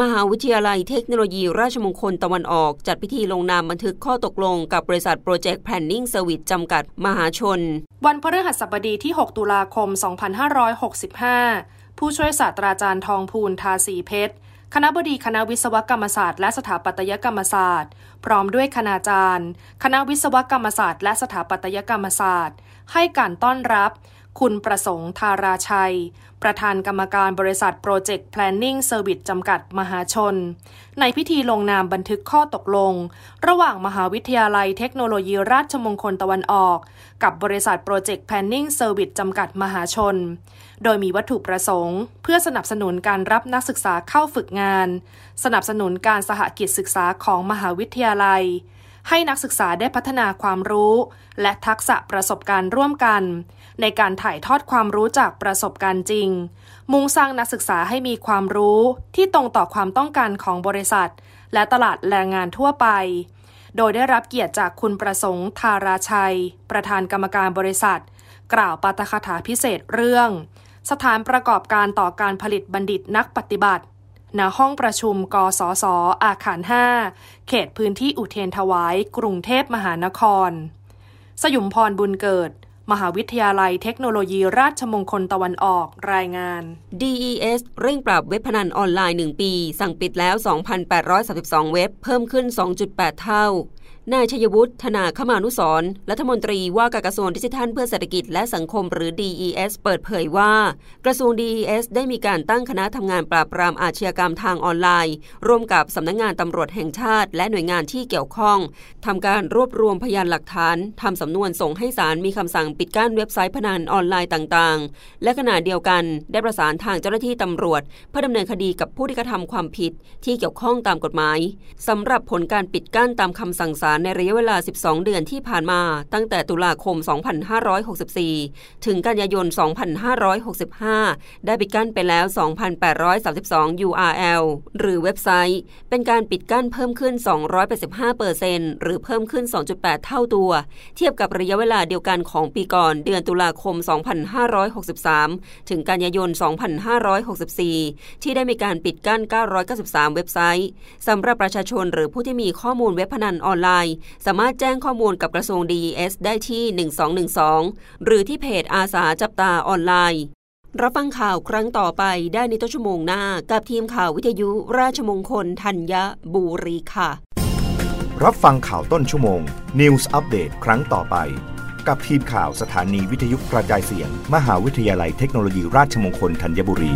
มหาวิทยาลัยเทคโนโลยีราชมงคลตะวันออก จัดพิธีลงนามบันทึกข้อตกลงกับบริษัทโปรเจกต์แพลนนิ่งเซอร์วิสจำกัดมหาชน วันพฤหัสบดีที่ 6 ตุลาคม 2565 ผู้ช่วยศาสตราจารย์ทองพูนทาสีเพชร คณะบดีคณะวิศวกรรมศาสตร์และสถาปัตยกรรมศาสตร์ พร้อมด้วยคณาจารย์ คณะวิศวกรรมศาสตร์และสถาปัตยกรรมศาสตร์ ให้การต้อนรับ คุณประสงค์ทาราชัย ประธานกรรมการบริษัทโปรเจกต์ Planning Service จำกัดมหาชน ในพิธีลงนามบันทึกข้อตกลง ระหว่างมหาวิทยาลัยเทคโนโลยีราชมงคลตะวันออก กับบริษัทโปรเจกต์ Planning Service จำกัดมหาชน โดยมีวัตถุประสงค์ เพื่อสนับสนุนการรับนักศึกษาเข้าฝึกงาน สนับสนุนการสหกิจศึกษาของมหาวิทยาลัย ให้นักศึกษาได้พัฒนาความรู้ และทักษะประสบการณ์ร่วมกัน ในการถ่ายทอดความรู้จากประสบการณ์จริง มุ่งสร้างนักศึกษาให้มีความรู้ที่ตรงต่อความต้องการของบริษัท และตลาดแรงงานทั่วไป โดยได้รับเกียรติจากคุณประสงค์ ทาราชัย ประธานกรรมการบริษัท กล่าวปาฐกถาพิเศษเรื่อง สถานประกอบการต่อการผลิตบัณฑิตนักปฏิบัติ ณห้องประชุม กสศอาคาร 5 เขตพื้นที่อุเทนถวาย กรุงเทพมหานคร สยุมพรบุญเกิด มหาวิทยาลัยเทคโนโลยีราชมงคลตะวันออกรายงาน DES เร่งปรับเว็บพนันออนไลน์ 1 ปี สั่งปิดแล้ว 2,832 เว็บ เพิ่มขึ้น 2.8 เท่านายชยวุฒิธนาขมานุสรรัฐมนตรีว่าการกระทรวงดิจิทัลเพื่อเศรษฐกิจและสังคมหรือ DES เปิดเผยว่า กระทรวง DES ได้มีการตั้งคณะทำงานปราบปรามอาชญากรรมทางออนไลน์ ร่วมกับสำนักงงานตำรวจแห่งชาติ และหน่วยงานที่เกี่ยวข้องทำการรวบรวมพยานหลักฐานทำสำนวนส่งให้ศาลมีคำสั่งปิดกั้นเว็บไซต์พนันออนไลน์ต่างๆ และขณะเดียวกัน ได้ประสานทางเจ้าหน้าที่ตำรวจ เพื่อดำเนินคดีกับผู้ที่กระทำความผิดที่เกี่ยวข้องตามกฎหมายสำหรับผลการปิดกั้นตามคำสั่งศาลในระยะเวลา 12 เดือนที่ผ่านมา ตั้งแต่ตุลาคม 2564 ถึงกันยายน 2565 ได้ปิดกั้นไปแล้ว 2,832 URL หรือเว็บไซต์ เป็นการปิดกั้นเพิ่มขึ้น 285เปอร์เซ็นต์หรือเพิ่มขึ้น 2.8 เท่าตัว เทียบกับระยะเวลาเดียวกันของปีก่อนเดือนตุลาคม 2563 ถึงกันยายน 2564 ที่ได้มีการปิดกั้น 993 เว็บไซต์สำหรับประชาชนหรือผู้ที่มีข้อมูลเว็บพนันออนไลน์สามารถแจ้งข้อมูลกับกระทรวง DES ได้ที่ 1212 หรือที่เพจอาสาจับตาออนไลน์ รับฟังข่าวครั้งต่อไปได้ในต้นชั่วโมงหน้า กับทีมข่าววิทยุราชมงคลธัญบุรีค่ะ รับฟังข่าวต้นชั่วโมง News อัปเดตครั้งต่อไป กับทีมข่าวสถานีวิทยุกระจายเสียง มหาวิทยาลัยเทคโนโลยีราชมงคลธัญบุรี